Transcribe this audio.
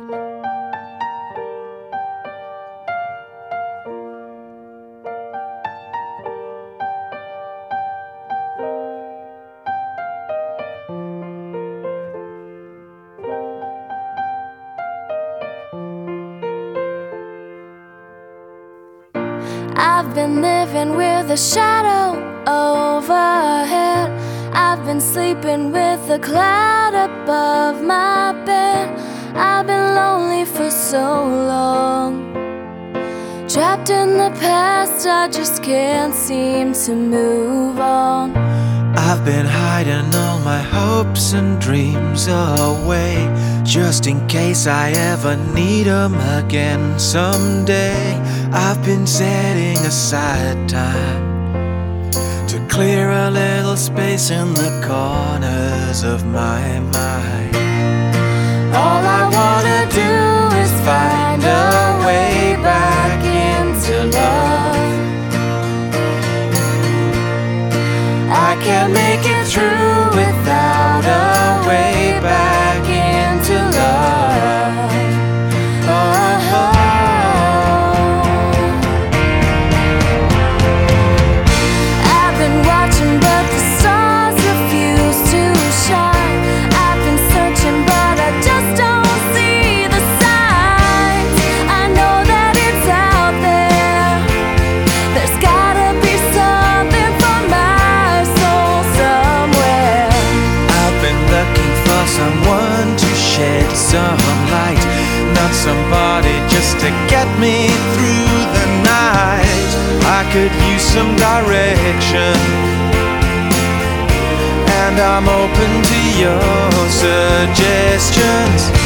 I've been living with a shadow overhead. I've been sleeping with a cloud above my bed. I've been lonely for so long. Trapped in the past, I just can't seem to move on. I've been hiding all my hopes and dreams away Just in case I ever need them again someday I've been setting aside time To clear a little space in the corners of my mind All I wanna do some light, not somebody just to get me through the night. I could use some direction, and I'm open to your suggestions.